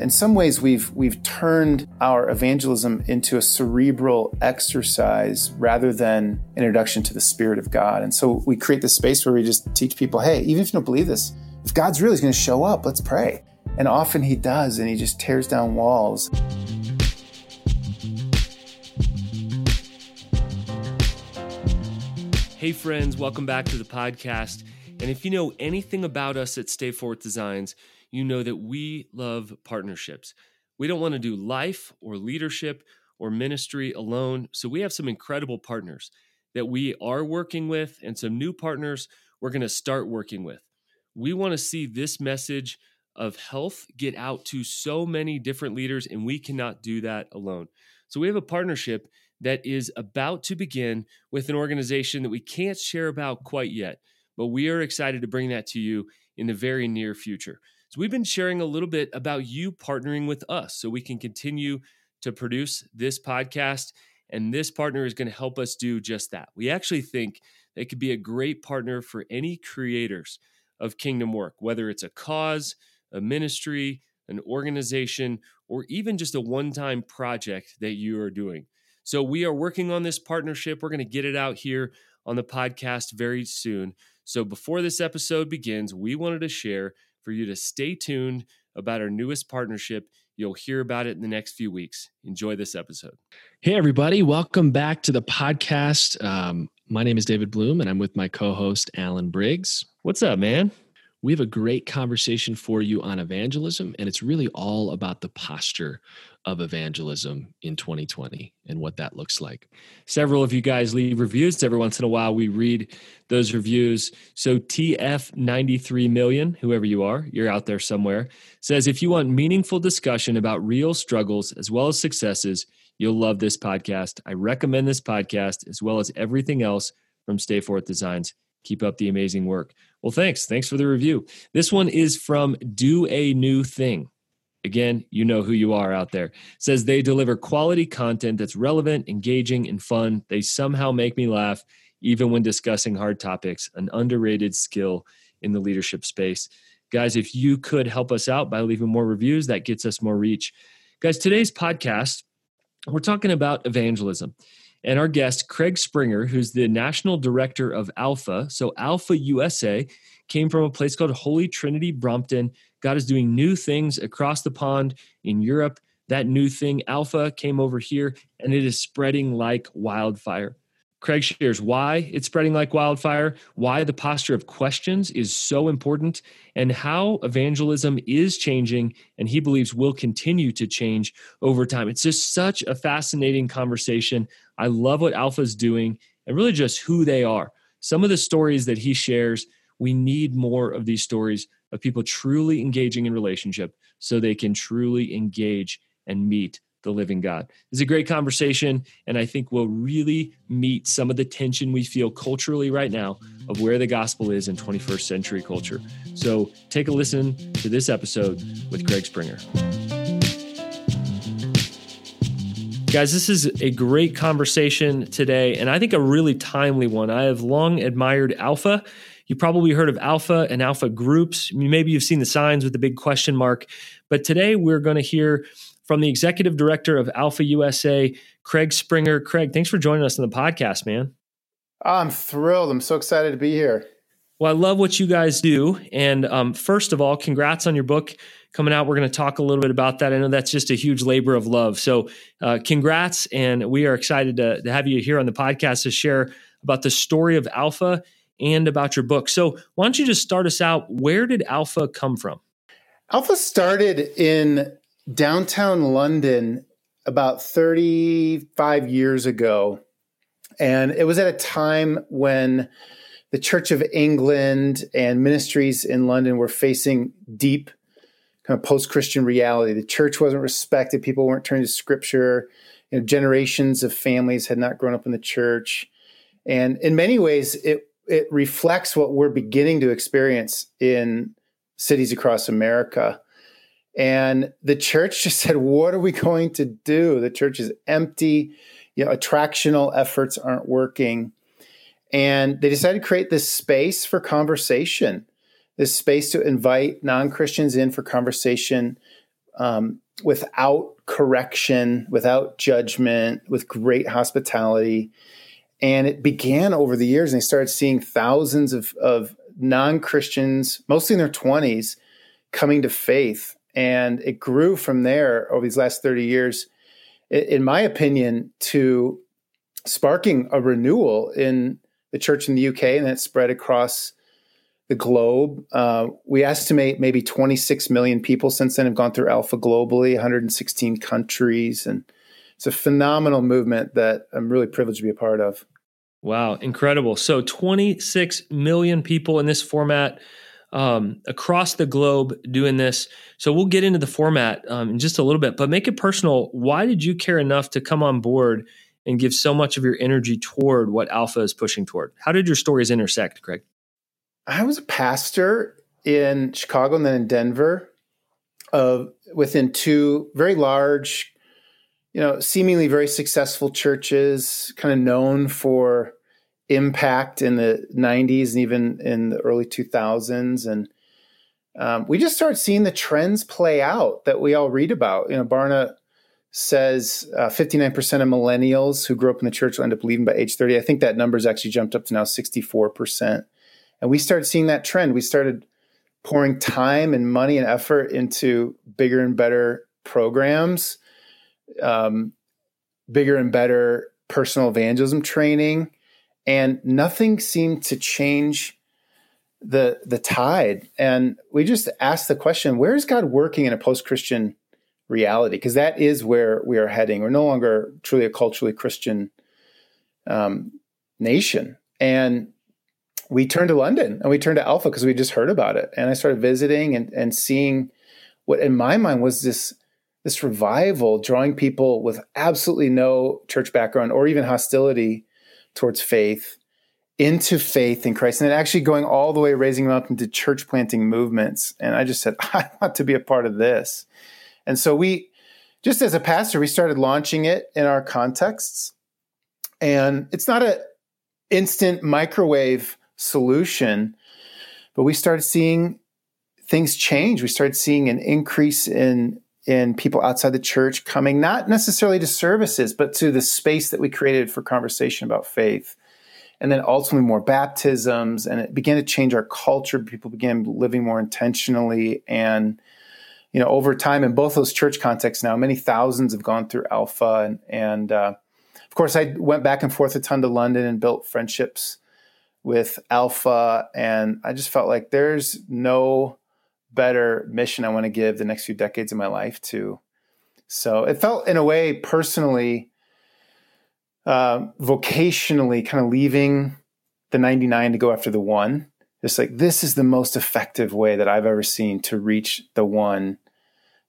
In some ways, we've we've turned our evangelism into a cerebral exercise rather than an introduction to the Spirit of God. And so we create this space where we just teach people, hey, even if you don't believe this, if God's really going to show up, let's pray. And often He does, and He just tears down walls. Hey, friends, welcome back to the podcast. And if you know anything about us at Stay Forth Designs, you know that we love partnerships. We don't want to do life or leadership or ministry alone. So we have some incredible partners that we are working with and some new partners we're going to start working with. We want to see this message of health get out to so many different leaders, and we cannot do that alone. So we have a partnership that is about to begin with an organization that we can't share about quite yet, but we are excited to bring that to you in the very near future. So, we've been sharing a little bit about you partnering with us so we can continue to produce this podcast. And this partner is going to help us do just that. We actually think it could be a great partner for any creators of kingdom work, whether it's a cause, a ministry, an organization, or even just a one time project that you are doing. So, we are working on this partnership. We're going to get it out here on the podcast very soon. So, before this episode begins, we wanted to share for you to stay tuned about our newest partnership. You'll hear about it in the next few weeks. Enjoy this episode. Hey, everybody. Welcome back to the podcast. Um, my name is David Bloom, and I'm with my co host, Alan Briggs. What's up, man? We have a great conversation for you on evangelism, and it's really all about the posture of evangelism in 2020 and what that looks like. Several of you guys leave reviews. Every once in a while, we read those reviews. So, TF93 million, whoever you are, you're out there somewhere, says if you want meaningful discussion about real struggles as well as successes, you'll love this podcast. I recommend this podcast as well as everything else from Stay Forth Designs. Keep up the amazing work. Well, thanks. Thanks for the review. This one is from Do a New Thing. Again, you know who you are out there. It says they deliver quality content that's relevant, engaging, and fun. They somehow make me laugh, even when discussing hard topics, an underrated skill in the leadership space. Guys, if you could help us out by leaving more reviews, that gets us more reach. Guys, today's podcast, we're talking about evangelism. And our guest, Craig Springer, who's the national director of Alpha. So, Alpha USA came from a place called Holy Trinity Brompton. God is doing new things across the pond in Europe. That new thing, Alpha, came over here and it is spreading like wildfire. Craig shares why it's spreading like wildfire, why the posture of questions is so important, and how evangelism is changing and he believes will continue to change over time. It's just such a fascinating conversation. I love what Alpha's doing and really just who they are. Some of the stories that he shares, we need more of these stories of people truly engaging in relationship so they can truly engage and meet the living God. It's a great conversation, and I think we'll really meet some of the tension we feel culturally right now of where the gospel is in 21st century culture. So take a listen to this episode with Craig Springer. Guys, this is a great conversation today, and I think a really timely one. I have long admired Alpha. You probably heard of Alpha and Alpha groups. Maybe you've seen the signs with the big question mark. But today we're going to hear from the executive director of Alpha USA, Craig Springer. Craig, thanks for joining us on the podcast, man. I'm thrilled. I'm so excited to be here. Well, I love what you guys do. And um, first of all, congrats on your book coming out. We're going to talk a little bit about that. I know that's just a huge labor of love. So, uh, congrats. And we are excited to, to have you here on the podcast to share about the story of Alpha and about your book. So, why don't you just start us out? Where did Alpha come from? Alpha started in downtown London about 35 years ago. And it was at a time when the Church of England and ministries in London were facing deep kind of post Christian reality. The church wasn't respected, people weren't turning to scripture. You know, generations of families had not grown up in the church. And in many ways, it, it reflects what we're beginning to experience in cities across America. And the church just said, What are we going to do? The church is empty. You know, attractional efforts aren't working. And they decided to create this space for conversation, this space to invite non Christians in for conversation um, without correction, without judgment, with great hospitality. And it began over the years, and they started seeing thousands of, of non Christians, mostly in their 20s, coming to faith. And it grew from there over these last 30 years, in my opinion, to sparking a renewal in the church in the UK, and that spread across the globe. Uh, we estimate maybe 26 million people since then have gone through Alpha globally, 116 countries, and it's a phenomenal movement that I'm really privileged to be a part of. Wow, incredible! So 26 million people in this format um, across the globe doing this. So we'll get into the format um, in just a little bit, but make it personal. Why did you care enough to come on board and give so much of your energy toward what Alpha is pushing toward? How did your stories intersect, Craig? I was a pastor in Chicago and then in Denver, of uh, within two very large, you know, seemingly very successful churches, kind of known for impact in the 90s and even in the early 2000s. And um, we just started seeing the trends play out that we all read about. You know, Barna says uh, 59% of millennials who grew up in the church will end up leaving by age 30. I think that number's actually jumped up to now 64%. And we started seeing that trend. We started pouring time and money and effort into bigger and better programs, um, bigger and better personal evangelism training, and nothing seemed to change the the tide. And we just asked the question: Where is God working in a post Christian reality? Because that is where we are heading. We're no longer truly a culturally Christian um, nation, and we turned to London and we turned to Alpha because we just heard about it. And I started visiting and, and seeing what in my mind was this this revival, drawing people with absolutely no church background or even hostility towards faith into faith in Christ, and then actually going all the way, raising them up into church planting movements. And I just said, I want to be a part of this. And so we, just as a pastor, we started launching it in our contexts. And it's not a instant microwave solution. But we started seeing things change. We started seeing an increase in in people outside the church coming not necessarily to services, but to the space that we created for conversation about faith. And then ultimately more baptisms, and it began to change our culture. People began living more intentionally, and you know, over time in both those church contexts now, many thousands have gone through Alpha, and, and uh, of course, I went back and forth a ton to London and built friendships with Alpha, and I just felt like there's no better mission I want to give the next few decades of my life to. So it felt, in a way, personally, uh, vocationally, kind of leaving the 99 to go after the one. It's like this is the most effective way that I've ever seen to reach the one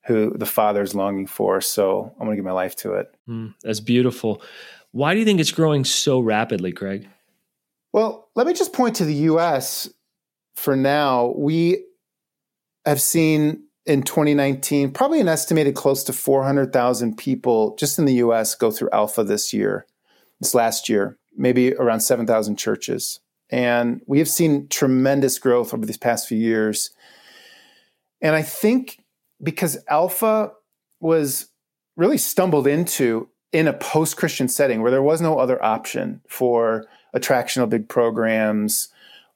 who the Father is longing for. So I'm going to give my life to it. Mm, that's beautiful. Why do you think it's growing so rapidly, Craig? Well, let me just point to the US for now. We have seen in 2019 probably an estimated close to 400,000 people just in the US go through Alpha this year, this last year, maybe around 7,000 churches. And we have seen tremendous growth over these past few years. And I think because Alpha was really stumbled into in a post Christian setting where there was no other option for attractional big programs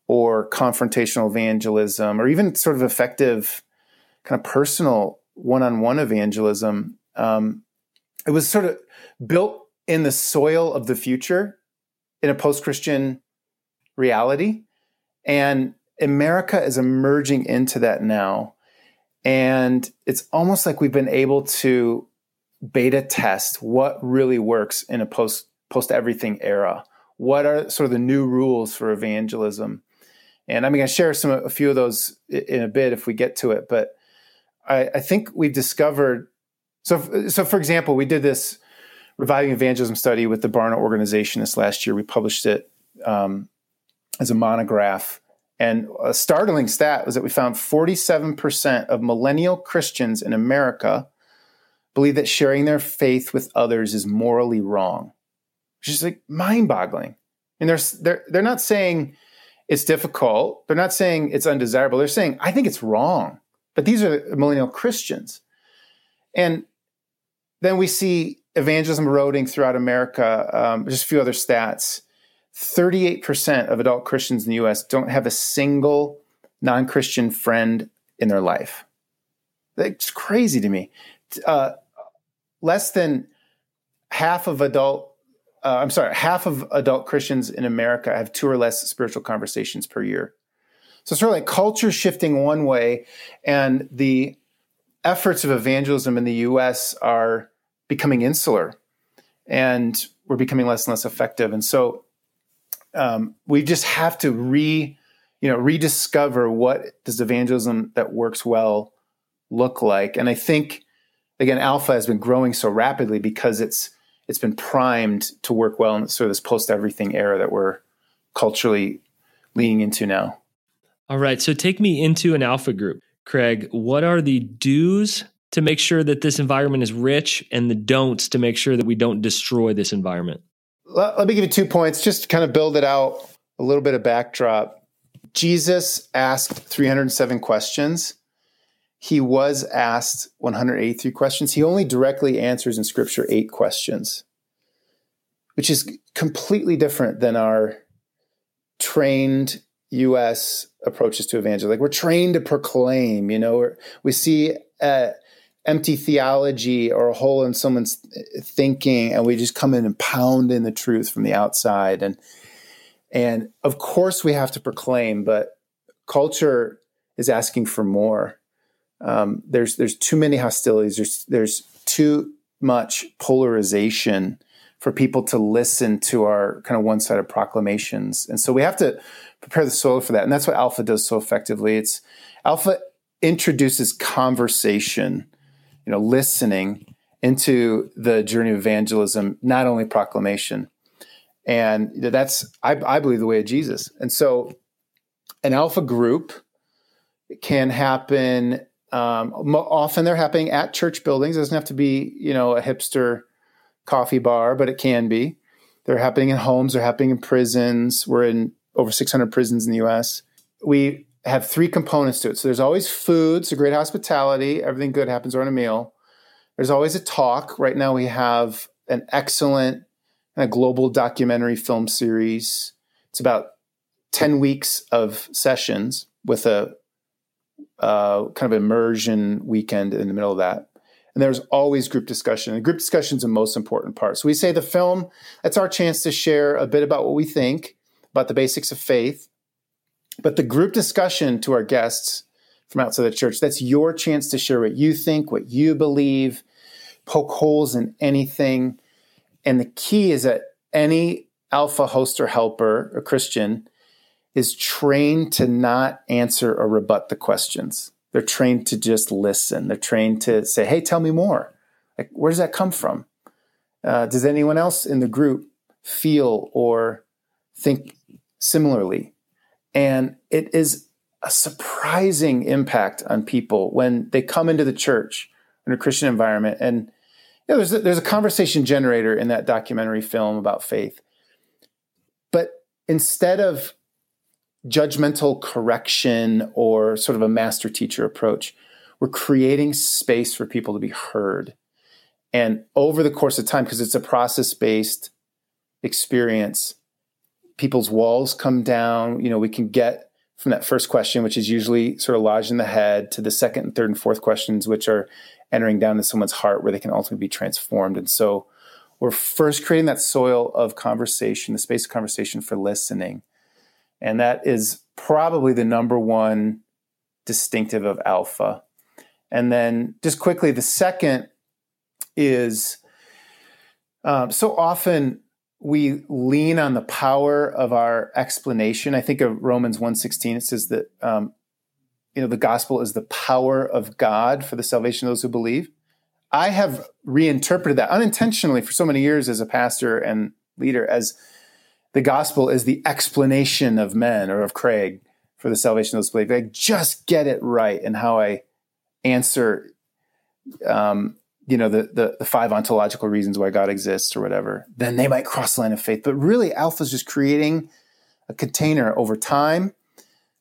or confrontational evangelism or even sort of effective kind of personal one-on-one evangelism um, it was sort of built in the soil of the future in a post-christian reality. And america is emerging into that now. And it's almost like we've been able to beta test what really works in a post post everything era what are sort of the new rules for evangelism? And I'm going to share some a few of those in a bit if we get to it. But I, I think we've discovered. So, so for example, we did this reviving evangelism study with the Barna organization this last year. We published it um, as a monograph. And a startling stat was that we found 47% of millennial Christians in America believe that sharing their faith with others is morally wrong is like mind boggling. And they're, they're, they're not saying it's difficult. They're not saying it's undesirable. They're saying, I think it's wrong. But these are millennial Christians. And then we see evangelism eroding throughout America. Um, just a few other stats 38% of adult Christians in the US don't have a single non Christian friend in their life. That's crazy to me. Uh, less than half of adult uh, I'm sorry, half of adult Christians in America have two or less spiritual conversations per year. So it's sort of like culture shifting one way, and the efforts of evangelism in the U.S. are becoming insular, and we're becoming less and less effective. And so um, we just have to re, you know, rediscover what does evangelism that works well look like. And I think again, Alpha has been growing so rapidly because it's it's been primed to work well in sort of this post everything era that we're culturally leaning into now. All right. So take me into an alpha group. Craig, what are the do's to make sure that this environment is rich and the don'ts to make sure that we don't destroy this environment? Let, let me give you two points just to kind of build it out a little bit of backdrop. Jesus asked 307 questions he was asked 183 questions. He only directly answers in scripture eight questions, which is completely different than our trained US approaches to evangelism. Like we're trained to proclaim, you know, we see uh, empty theology or a hole in someone's thinking and we just come in and pound in the truth from the outside. And, and of course we have to proclaim, but culture is asking for more um, there's there's too many hostilities. There's there's too much polarization for people to listen to our kind of one-sided proclamations, and so we have to prepare the soil for that. And that's what Alpha does so effectively. It's Alpha introduces conversation, you know, listening into the journey of evangelism, not only proclamation. And that's I, I believe the way of Jesus. And so, an Alpha group can happen um, often they're happening at church buildings. It doesn't have to be, you know, a hipster coffee bar, but it can be. They're happening in homes. They're happening in prisons. We're in over 600 prisons in the U.S. We have three components to it. So there's always food, so great hospitality. Everything good happens around a meal. There's always a talk. Right now we have an excellent kind of global documentary film series. It's about 10 weeks of sessions with a uh, kind of immersion weekend in the middle of that. And there's always group discussion. And group discussion is the most important part. So we say the film, that's our chance to share a bit about what we think about the basics of faith. But the group discussion to our guests from outside the church, that's your chance to share what you think, what you believe, poke holes in anything. And the key is that any alpha host or helper, a Christian, is trained to not answer or rebut the questions. They're trained to just listen. They're trained to say, hey, tell me more. Like, where does that come from? Uh, does anyone else in the group feel or think similarly? And it is a surprising impact on people when they come into the church in a Christian environment. And you know, there's, a, there's a conversation generator in that documentary film about faith. But instead of judgmental correction or sort of a master teacher approach. We're creating space for people to be heard. And over the course of time, because it's a process based experience, people's walls come down. You know, we can get from that first question, which is usually sort of lodged in the head, to the second and third and fourth questions, which are entering down to someone's heart where they can ultimately be transformed. And so we're first creating that soil of conversation, the space of conversation for listening and that is probably the number one distinctive of alpha. And then, just quickly, the second is um, so often we lean on the power of our explanation. I think of Romans 1.16, it says that um, you know the gospel is the power of God for the salvation of those who believe. I have reinterpreted that unintentionally for so many years as a pastor and leader as the gospel is the explanation of men or of Craig for the salvation of those believers. I just get it right in how I answer, um, you know, the, the, the five ontological reasons why God exists or whatever. Then they might cross the line of faith. But really, Alpha is just creating a container over time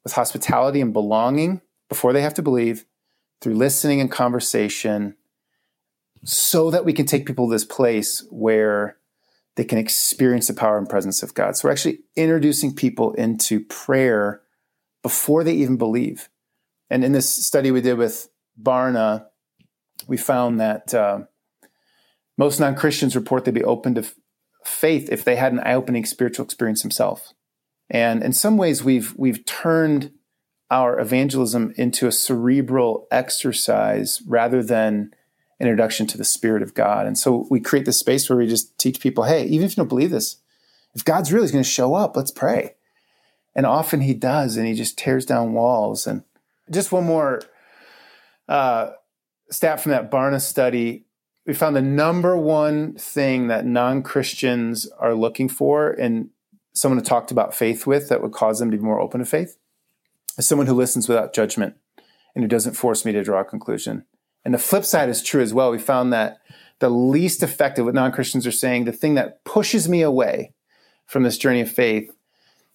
with hospitality and belonging before they have to believe through listening and conversation so that we can take people to this place where they can experience the power and presence of God. So we're actually introducing people into prayer before they even believe. And in this study we did with Barna, we found that uh, most non Christians report they'd be open to f- faith if they had an eye opening spiritual experience themselves. And in some ways, we've we've turned our evangelism into a cerebral exercise rather than introduction to the Spirit of God. And so we create this space where we just teach people, hey, even if you don't believe this, if God's really going to show up, let's pray. And often He does, and He just tears down walls. And just one more uh, stat from that Barna study. We found the number one thing that non Christians are looking for in someone to talk about faith with that would cause them to be more open to faith is someone who listens without judgment and who doesn't force me to draw a conclusion. And the flip side is true as well. We found that the least effective, what non Christians are saying, the thing that pushes me away from this journey of faith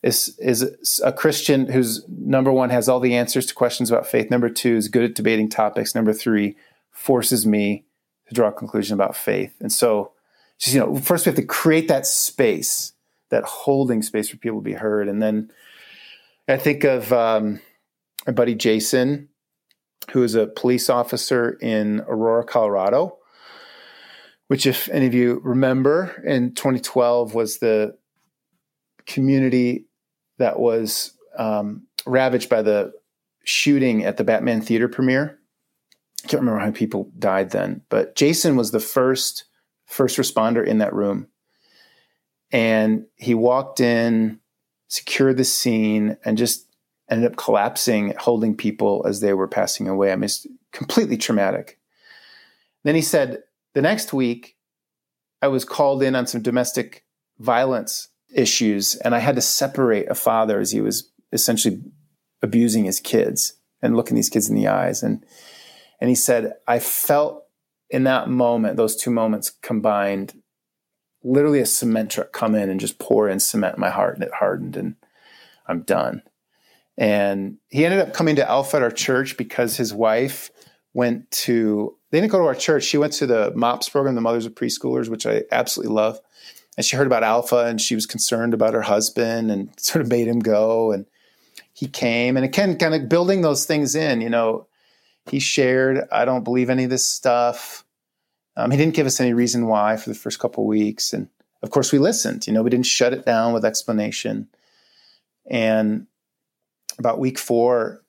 is, is a Christian who's number one has all the answers to questions about faith. Number two is good at debating topics. Number three forces me to draw a conclusion about faith. And so, just, you know, first we have to create that space, that holding space for people to be heard. And then I think of um, my buddy Jason, who is a police officer in Aurora, Colorado, which, if any of you remember, in 2012 was the community that was um, ravaged by the shooting at the Batman theater premiere. I can't remember how many people died then, but Jason was the first first responder in that room. And he walked in, secured the scene, and just ended up collapsing, holding people as they were passing away. I mean, it's completely traumatic. Then he said, the next week, I was called in on some domestic violence issues, and I had to separate a father as he was essentially abusing his kids and looking these kids in the eyes. And and he said, I felt in that moment, those two moments combined, literally a cement truck come in and just pour in cement in my heart, and it hardened, and I'm done. And he ended up coming to Alpha at our church because his wife went to, they didn't go to our church. She went to the MOPS program, the Mothers of Preschoolers, which I absolutely love. And she heard about Alpha and she was concerned about her husband and sort of made him go. And he came. And again, kind of building those things in, you know, he shared, I don't believe any of this stuff. Um, he didn't give us any reason why for the first couple weeks. And of course, we listened. You know, we didn't shut it down with explanation. And about week four,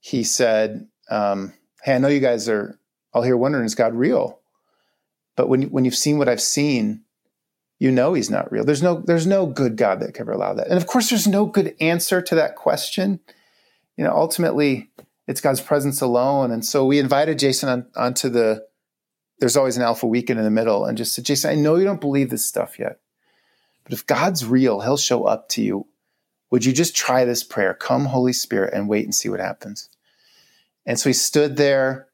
he said, um, "Hey, I know you guys are all here wondering is God real? But when when you've seen what I've seen, you know He's not real. There's no there's no good God that could ever allow that. And of course, there's no good answer to that question. You know, ultimately, it's God's presence alone. And so we invited Jason on, onto the. There's always an Alpha weekend in the middle, and just said, Jason, I know you don't believe this stuff yet, but if God's real, He'll show up to you would you just try this prayer? Come, Holy Spirit, and wait and see what happens. And so he stood there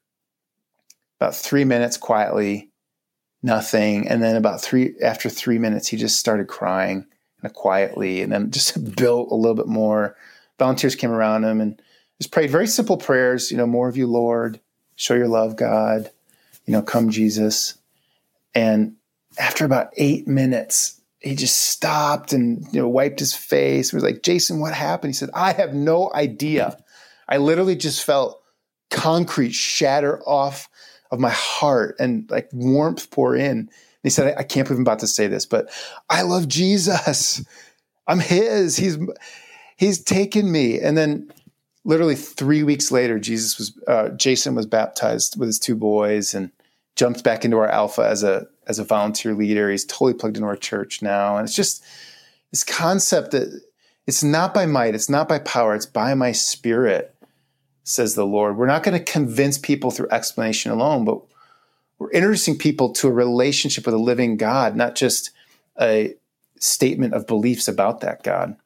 about three minutes quietly, nothing. And then about three, after three minutes, he just started crying kind of quietly and then just built a little bit more. Volunteers came around him and just prayed very simple prayers, you know, more of you, Lord, show your love, God, you know, come, Jesus. And after about eight minutes, he just stopped and you know wiped his face. He was like, Jason, what happened? He said, I have no idea. I literally just felt concrete shatter off of my heart and like warmth pour in. And he said, I, I can't believe I'm about to say this, but I love Jesus. I'm his. He's he's taken me. And then literally three weeks later, Jesus was uh, Jason was baptized with his two boys and jumped back into our alpha as a as a volunteer leader. He's totally plugged into our church now. And it's just this concept that it's not by might, it's not by power, it's by my spirit, says the Lord. We're not going to convince people through explanation alone, but we're introducing people to a relationship with a living God, not just a statement of beliefs about that God.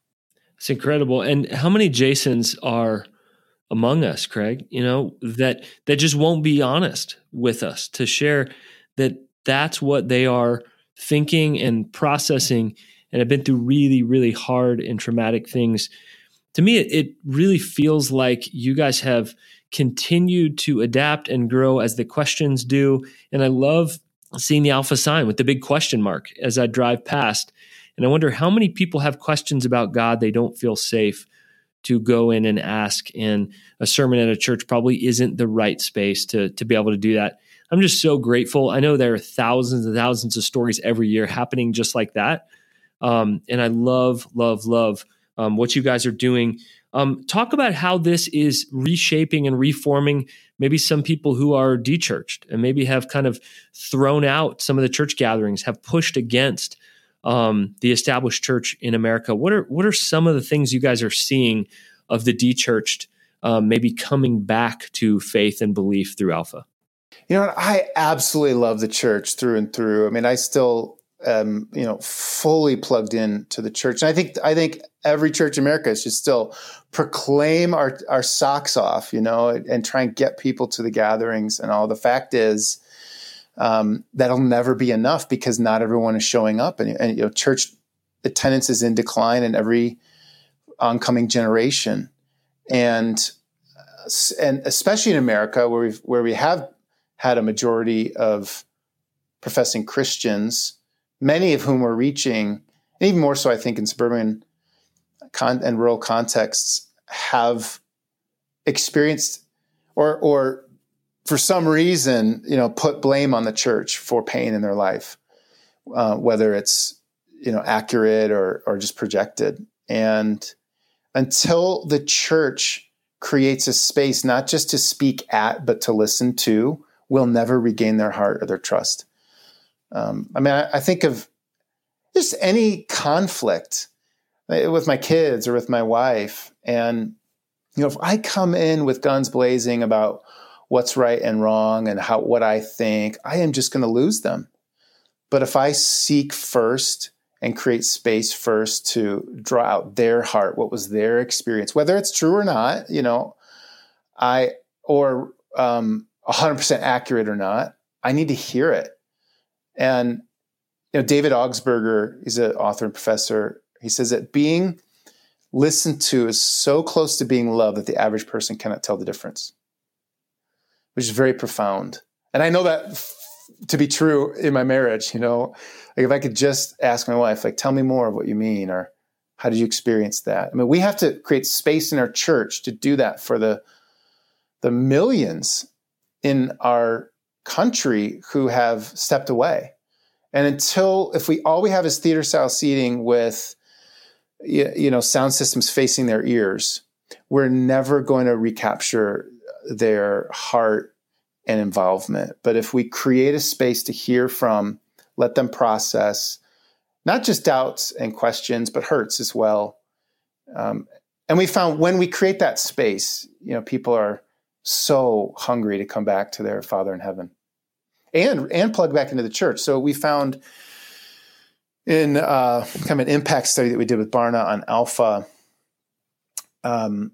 It's incredible. And how many Jasons are among us, Craig, you know, that that just won't be honest with us to share that that's what they are thinking and processing and have been through really, really hard and traumatic things. To me, it, it really feels like you guys have continued to adapt and grow as the questions do. And I love seeing the alpha sign with the big question mark as I drive past. And I wonder how many people have questions about God they don't feel safe to go in and ask. And a sermon at a church probably isn't the right space to, to be able to do that. I'm just so grateful. I know there are thousands and thousands of stories every year happening just like that. Um, and I love, love, love um, what you guys are doing. Um, talk about how this is reshaping and reforming maybe some people who are dechurched and maybe have kind of thrown out some of the church gatherings, have pushed against um, the established church in America. What are what are some of the things you guys are seeing of the dechurched um, maybe coming back to faith and belief through Alpha? You know, I absolutely love the church through and through. I mean, I still you know, fully plugged in to the church. And I think I think every church in America should still proclaim our our socks off, you know, and, and try and get people to the gatherings and all. The fact is, um, that'll never be enough because not everyone is showing up, and, and you know, church attendance is in decline in every oncoming generation, and and especially in America where we where we have had a majority of professing Christians many of whom are reaching, and even more so, I think, in suburban con- and rural contexts, have experienced or or for some reason, you know, put blame on the church for pain in their life, uh, whether it's you know accurate or or just projected. And until the church creates a space not just to speak at but to listen to, will never regain their heart or their trust. Um, I mean, I, I, think of just any conflict with my kids or with my wife, and you know, if I come in with guns blazing about what's right and wrong and how what I think, I am just going to lose them. But if I seek first and create space first to draw out their heart, what was their experience, whether it's true or not, you know, I or um, 100% accurate or not, I need to hear it and you know, David Augsburger, he's an author and professor. He says that being listened to is so close to being loved that the average person cannot tell the difference, which is very profound. And I know that f- to be true in my marriage. You know, like if I could just ask my wife, like, tell me more of what you mean, or how did you experience that? I mean, we have to create space in our church to do that for the the millions in our country who have stepped away. And until, if we all we have is theater style seating with, you know, sound systems facing their ears, we're never going to recapture their heart and involvement. But if we create a space to hear from, let them process, not just doubts and questions, but hurts as well. Um, and we found when we create that space, you know, people are so hungry to come back to their Father in heaven and and plug back into the church. So we found in uh, kind of an impact study that we did with Barna on Alpha, um,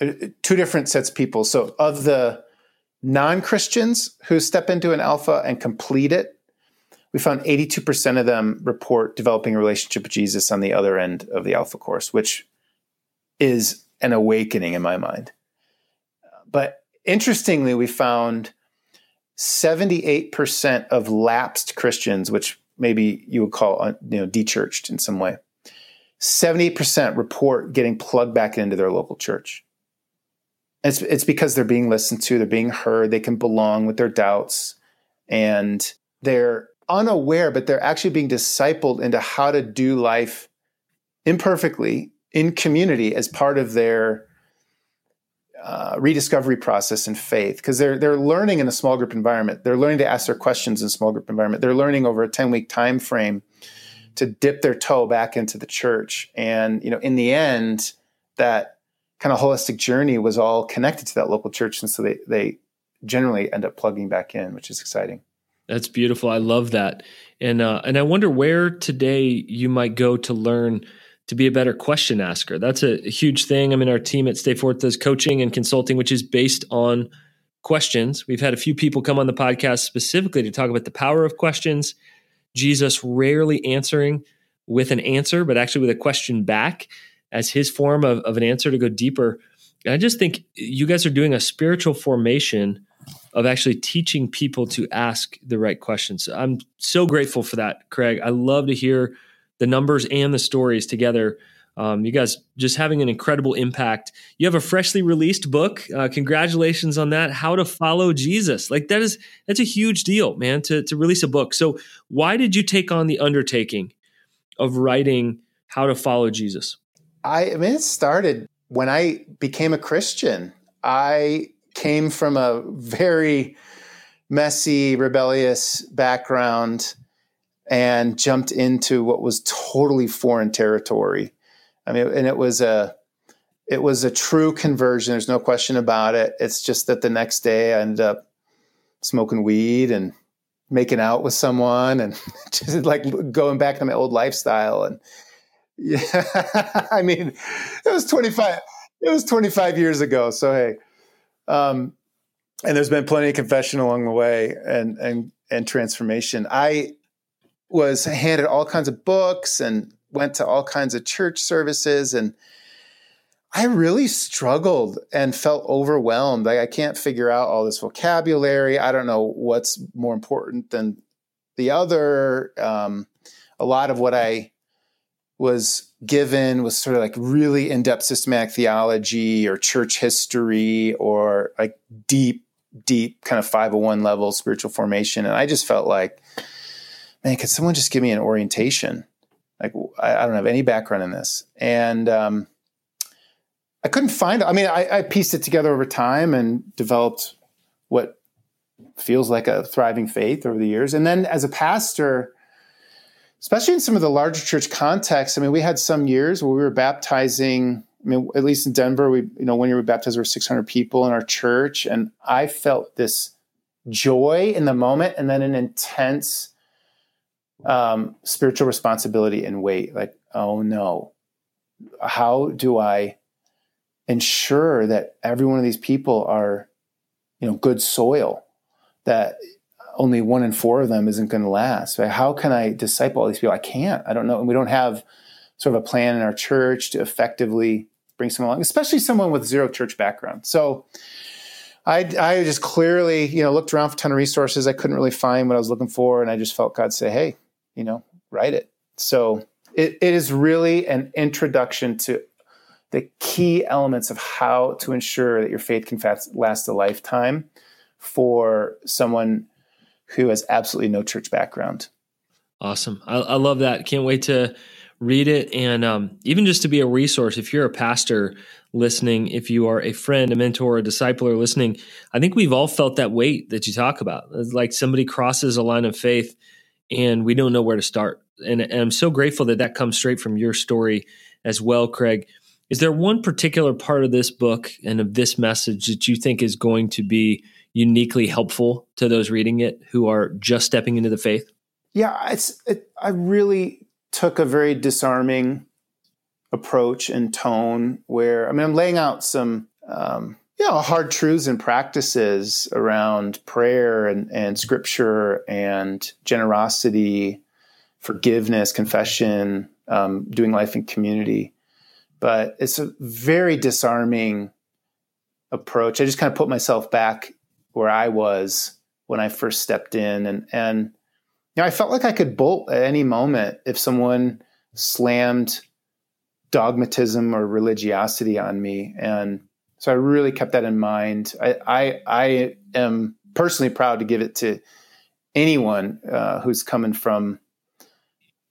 uh, two different sets of people. So of the non Christians who step into an Alpha and complete it, we found 82% of them report developing a relationship with Jesus on the other end of the Alpha course, which is an awakening in my mind. But interestingly, we found 78% of lapsed Christians, which maybe you would call uh, you know dechurched in some way, 78% report getting plugged back into their local church. It's, it's because they're being listened to, they're being heard, they can belong with their doubts, and they're unaware, but they're actually being discipled into how to do life imperfectly in community as part of their uh, rediscovery process in faith because they're they're learning in a small group environment. They're learning to ask their questions in small group environment. They're learning over a ten week time frame to dip their toe back into the church. And you know, in the end, that kind of holistic journey was all connected to that local church, and so they they generally end up plugging back in, which is exciting. That's beautiful. I love that, and uh, and I wonder where today you might go to learn to be a better question asker. That's a, huge thing. I mean, our team at Stay Forth does coaching and consulting, which is based on questions. We've had a few people come on the podcast specifically to talk about the power of questions, Jesus rarely answering with an answer, but actually with a question back as his form of, of an answer to go deeper. And I just think you guys are doing a spiritual formation of actually teaching people to ask the right questions. I'm so grateful for that, Craig. I love to hear the numbers and the stories together. Um, you guys just having an incredible impact. You have a freshly released book. Uh, congratulations on that. How to follow Jesus. Like that is that's a huge deal, man. To to release a book. So why did you take on the undertaking of writing How to Follow Jesus? I, I mean, it started when I became a Christian. I came from a very messy, rebellious background and jumped into what was totally foreign territory. I mean, and it was a it was a true conversion. There's no question about it. It's just that the next day I ended up smoking weed and making out with someone and just like going back to my old lifestyle. And yeah, I mean, it was 25, it was 25 years ago. So, hey, um, and there's been plenty of confession along the way and, and, and transformation. I was handed all kinds of books and went to all kinds of church services and I really struggled and felt overwhelmed. Like I can't figure out all this vocabulary. I don't know what's more important than the other. Um, a lot of what I was given was sort of like really in-depth systematic theology or church history or like deep deep kind of 501 level spiritual formation and i just felt like man could someone just give me an orientation like i, I don't have any background in this and um, i couldn't find i mean I, I pieced it together over time and developed what feels like a thriving faith over the years and then as a pastor especially in some of the larger church contexts. I mean, we had some years where we were baptizing. I mean, at least in Denver, we you know one year we baptized over 600 people in our church, and I felt this joy in the moment, and then an intense um, spiritual responsibility and weight. Like, oh no, how do I ensure that every one of these people are, you know, good soil? That only one in four of them isn't going to last. How can I disciple all these people? I can't. I don't know. And we don't have sort of a plan in our church to effectively bring someone along, especially someone with zero church background. So I, I just clearly, you know, looked around for a ton of resources. I couldn't really find what I was looking for. And I just felt God say, hey, you know, write it. So it, it is really an introduction to the key elements of how to ensure that your faith can last a lifetime for someone who has absolutely no church background. Awesome. I, I love that. Can't wait to read it. And um, even just to be a resource, if you're a pastor listening, if you are a friend, a mentor, a discipler listening, I think we've all felt that weight that you talk about. It's like somebody crosses a line of faith and we don't know where to start. And, and I'm so grateful that that comes straight from your story as well, Craig. Is there one particular part of this book and of this message that you think is going to be uniquely helpful to those reading it who are just stepping into the faith? Yeah, it's it, I really took a very disarming approach and tone where I mean I'm laying out some um, you know hard truths and practices around prayer and, and scripture and generosity, forgiveness, confession, um, doing life in community. But it's a very disarming approach. I just kind of put myself back where I was when I first stepped in, and and you know, I felt like I could bolt at any moment if someone slammed dogmatism or religiosity on me, and so I really kept that in mind. I I, I am personally proud to give it to anyone uh, who's coming from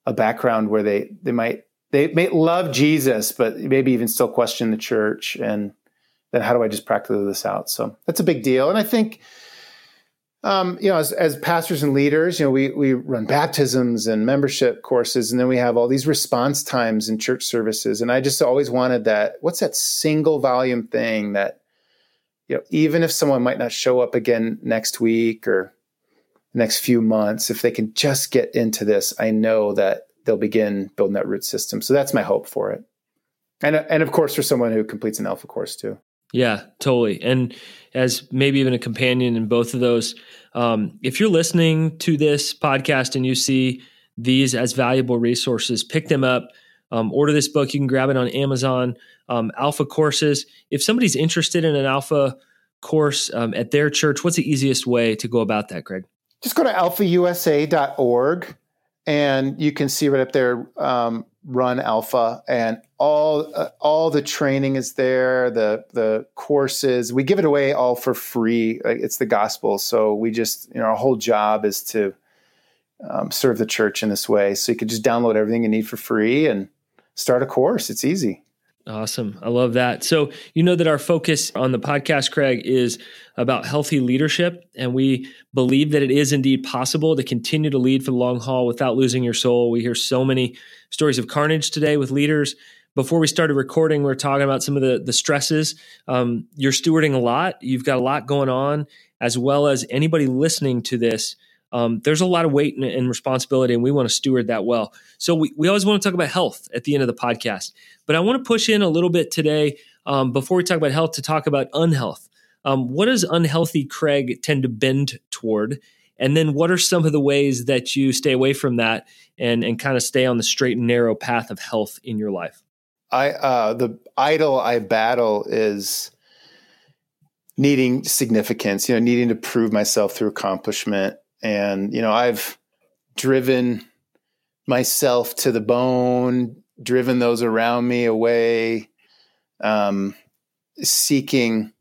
a background where they they might they may love Jesus, but maybe even still question the church and then how do I just practice this out? So that's a big deal. And I think, um, you know, as, as pastors and leaders, you know, we, we run baptisms and membership courses, and then we have all these response times in church services. And I just always wanted that, what's that single volume thing that, you know, even if someone might not show up again next week or next few months, if they can just get into this, I know that they'll begin building that root system. So that's my hope for it. And, and of course, for someone who completes an alpha course too. Yeah, totally. And as maybe even a companion in both of those, um, if you're listening to this podcast and you see these as valuable resources, pick them up. Um, order this book. You can grab it on Amazon. Um, alpha courses. If somebody's interested in an alpha course um, at their church, what's the easiest way to go about that, Greg? Just go to alphausa.org and you can see right up there um, run alpha and all uh, all the training is there the the courses we give it away all for free it's the gospel. So we just you know our whole job is to um, serve the church in this way. So you can just download everything you need for free and start a course. It's easy Awesome. I love that. So, you know that our focus on the podcast, Craig, is about healthy leadership. And we believe that it is indeed possible to continue to lead for the long haul without losing your soul. We hear so many stories of carnage today with leaders. Before we started recording, we are talking about some of the, the stresses. Um, you're stewarding a lot, you've got a lot going on, as well as anybody listening to this um, there's a lot of weight and, and, responsibility, and we want to steward that well. So we, we always want to talk about health at the end of the podcast. But I want to push in a little bit today um, before we talk about health to talk about unhealth. Um, what does unhealthy Craig tend to bend toward? And then what are some of the ways that you stay away from that and, and kind of stay on the straight and narrow path of health in your life? I uh, the idol I battle is needing significance, you know, needing to prove myself through accomplishment and, you know, I've driven myself to the bone, driven those around me away, um, seeking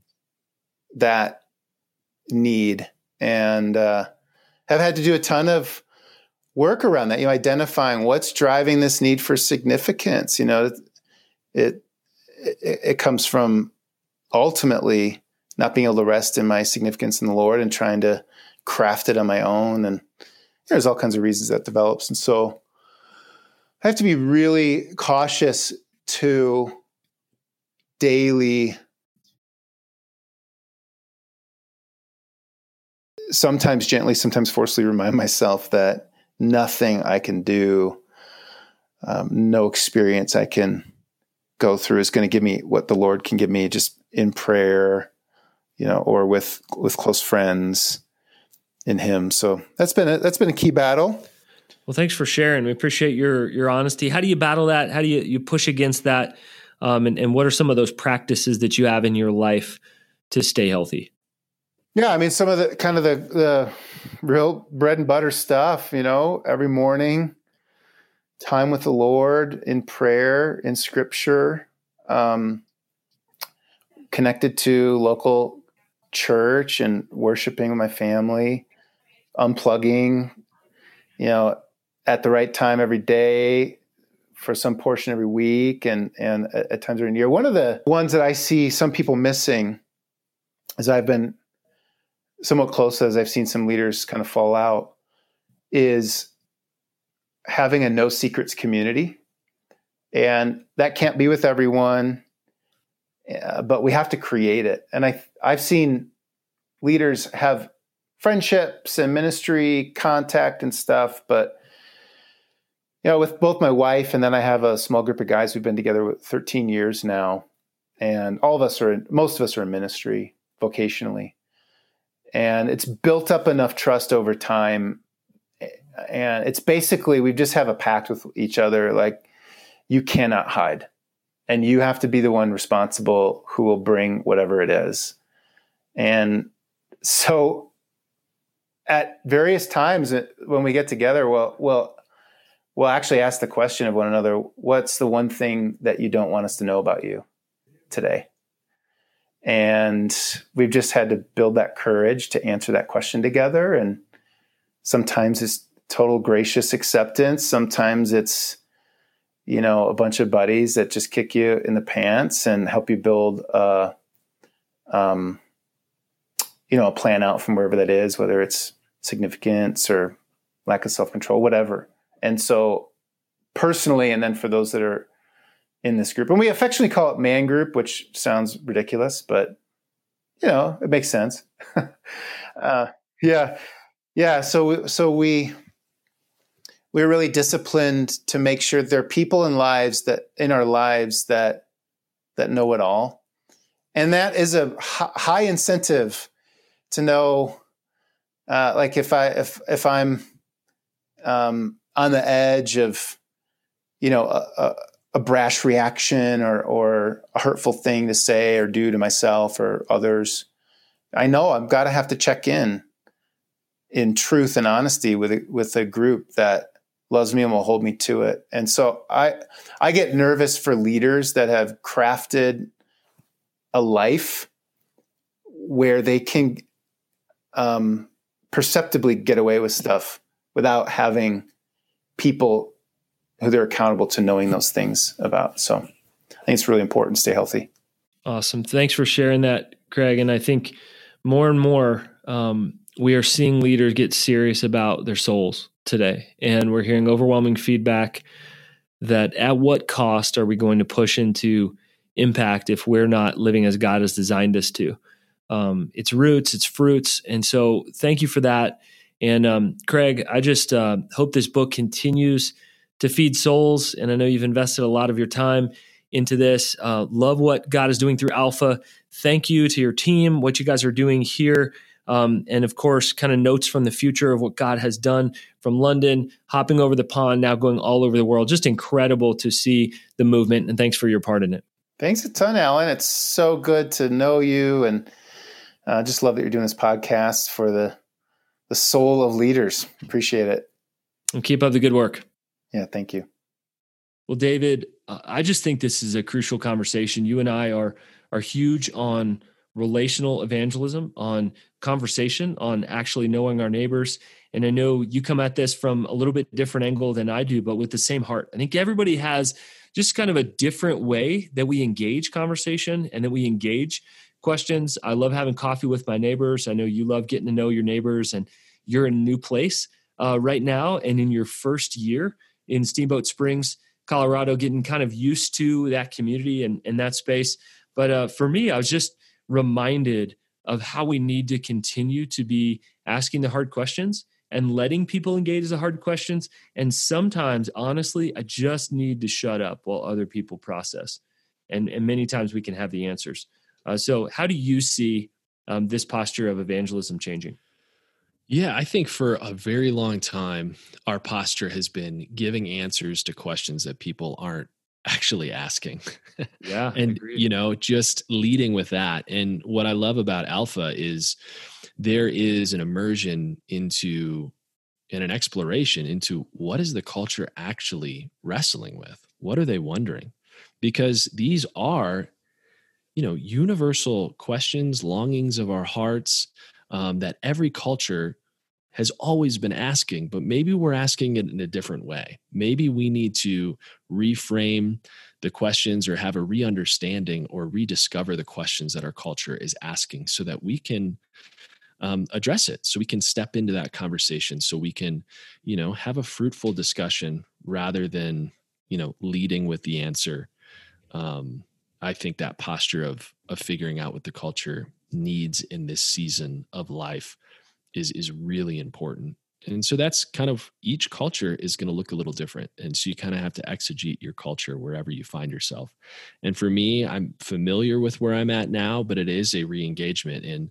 that need. And uh, have had to do a ton of work around that, you know, identifying what's driving this need for significance. You know, it, it, it comes from ultimately not being able to rest in my significance in the Lord and trying to craft it on my own. And there's all kinds of reasons that develops. And so I have to be really cautious to daily sometimes gently, sometimes forcefully remind myself that nothing I can do, um, no experience I can go through is going to give me what the Lord can give me just in prayer, you know, or with with close friends, in him. So that's been a, that's been a key battle. Well, thanks for sharing. We appreciate your your honesty. How do you battle that? How do you you push against that? Um, and, and what are some of those practices that you have in your life to stay healthy? Yeah, I mean, some of the kind of the the real bread and butter stuff. You know, every morning, time with the Lord in prayer, in Scripture, um, connected to local church and worshiping with my family unplugging, you know, at the right time every day for some portion every week and and at times during the year. One of the ones that I see some people missing as I've been somewhat close as I've seen some leaders kind of fall out is having a no secrets community. And that can't be with everyone, uh, but we have to create it. And I I've seen leaders have friendships and ministry contact and stuff. But you know, with both my wife and then I have a small group of guys we've been together with 13 years now, and all of us are in, most of us are in ministry vocationally, and it's built up enough trust over time, and it's basically we just have a pact with each other like you cannot hide. And you have to be the one responsible who will bring whatever it is. And so at various times when we get together, well, well, we'll actually ask the question of one another: What's the one thing that you don't want us to know about you today? And we've just had to build that courage to answer that question together. And sometimes it's total gracious acceptance. Sometimes it's you know a bunch of buddies that just kick you in the pants and help you build a um, you know, a plan out from wherever that is, whether it's significance or lack of self control, whatever. And so, personally, and then for those that are in this group, and we affectionately call it man group, which sounds ridiculous, but you know, it makes sense. uh, yeah, yeah. So, so we we're really disciplined to make sure there are people in lives that in our lives that that know it all, and that is a high incentive to know, uh, like if I if if I'm um, on the edge of, you know, a, a, a brash reaction or or a hurtful thing to say or do to myself or others, I know I've got to have to check in in truth and honesty with a, with a group that loves me and will hold me to it. And so I I get nervous for leaders that have crafted a life where they can um, perceptibly get away with stuff without having people who they're accountable to knowing those things about. So I think it's really important to stay healthy. Awesome. Thanks for sharing that, Craig. And I think more and more um, we are seeing leaders get serious about their souls today. And we're hearing overwhelming feedback that at what cost are we going to push into impact if we're not living as God has designed us to? Um, it's roots, it's fruits. And so thank you for that. And um, Craig, I just uh, hope this book continues to feed souls. And I know you've invested a lot of your time into this. Uh, love what God is doing through Alpha. Thank you to your team, what you guys are doing here. Um, and of course, kind of notes from the future of what God has done from London, hopping over the pond, now going all over the world. Just incredible to see the movement. And thanks for your part in it. Thanks a ton, Alan. It's so good to know you, and uh, just love that you're doing this podcast for the the soul of leaders. Appreciate it. And keep up the good work. Yeah, thank you. Well, David, I just think this is a crucial conversation. You and I are are huge on relational evangelism, on conversation, on actually knowing our neighbors. And I know you come at this from a little bit different angle than I do, but with the same heart. I think everybody has just kind of a different way that we engage conversation and that we engage questions. I love having coffee with my neighbors. I know you love getting to know your neighbors, and you're in a new place uh, right now and in your first year in Steamboat Springs, Colorado, getting kind of used to that community and, and that space. But uh, for me, I was just reminded of how we need to continue to be asking the hard questions and letting people engage the hard questions. And sometimes, honestly, I just need to shut up while other people process. And, and many times we can have the answers. Uh, so, how do you see um, this posture of evangelism changing? Yeah, I think for a very long time, our posture has been giving answers to questions that people aren't actually asking. Yeah. and, you know, just leading with that. And what I love about Alpha is there is an immersion into and an exploration into what is the culture actually wrestling with? What are they wondering? Because these are, you know, universal questions, longings of our hearts um, that every culture has always been asking, but maybe we're asking it in a different way. Maybe we need to reframe the questions or have a re understanding or rediscover the questions that our culture is asking so that we can um, address it so we can step into that conversation so we can you know have a fruitful discussion rather than you know leading with the answer um, i think that posture of of figuring out what the culture needs in this season of life is is really important. And so that's kind of each culture is going to look a little different. And so you kind of have to exegete your culture wherever you find yourself. And for me i'm familiar with where i'm at now but it is a re-engagement in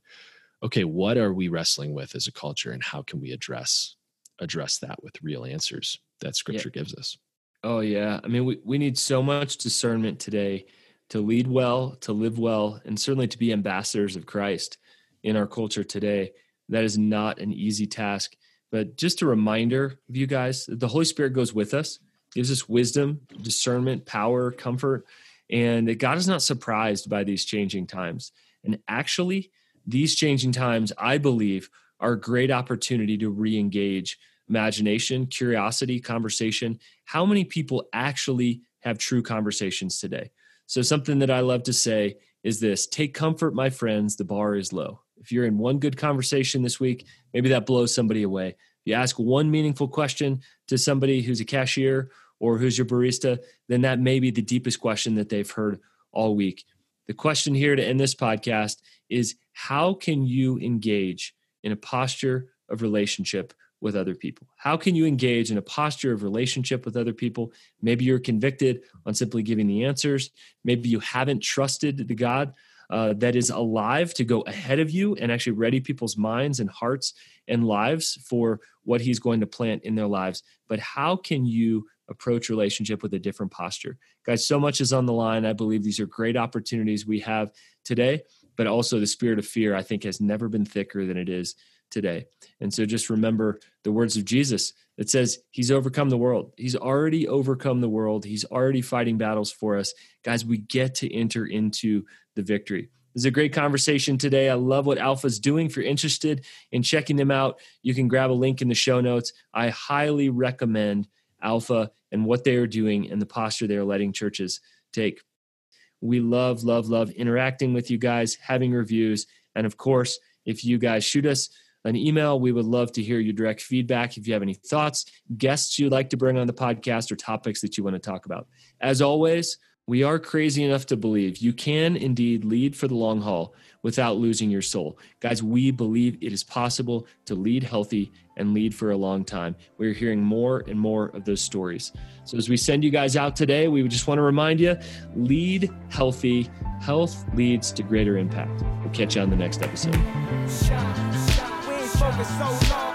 okay what are we wrestling with as a culture and how can we address address that with real answers that scripture yeah. gives us? Oh yeah. I mean we, we need so much discernment today to lead well to live well and certainly to be ambassadors of christ in our culture today that is not an easy task. But just a reminder of you guys the Holy Spirit goes with us, gives us wisdom, discernment, power, comfort, and that God is not surprised by these changing times. And actually, these changing times, I believe, are a great opportunity to re engage imagination, curiosity, conversation. How many people actually have true conversations today? So, something that I love to say is this take comfort, my friends, the bar is low. If you're in one good conversation this week, maybe that blows somebody away. If you ask one meaningful question to somebody who's a cashier or who's your barista, then that may be the deepest question that they've heard all week. The question here to end this podcast is how can you engage in a posture of relationship with other people? How can you engage in a posture of relationship with other people? Maybe you're convicted on simply giving the answers. Maybe you haven't trusted the God uh, that is alive to go ahead of you and actually ready people's minds and hearts and lives for what he's going to plant in their lives. But how can you approach relationship with a different posture? Guys, so much is on the line. I believe these are great opportunities we have today. but also the spirit of fear, I think, has never been thicker than it is today. And so just remember the words of Jesus that says he's overcome the world. He's already overcome the world. He's already fighting battles for us. Guys, we get to enter into the victory. This is a great conversation today. I love what Alpha's doing. If you're interested in checking them out, you can grab a link in the show notes. I highly recommend Alpha and what they are doing and the posture they are letting churches take. We love, love, love interacting with you guys, having reviews. And of course, if you guys shoot us an email, we would love to hear your direct feedback. If you have any thoughts, guests you'd like to bring on the podcast, or topics that you want to talk about. As always, we are crazy enough to believe you can indeed lead for the long haul without losing your soul. Guys, we believe it is possible to lead healthy and lead for a long time. We're hearing more and more of those stories. So, as we send you guys out today, we just want to remind you lead healthy. Health leads to greater impact. We'll catch you on the next episode. So long.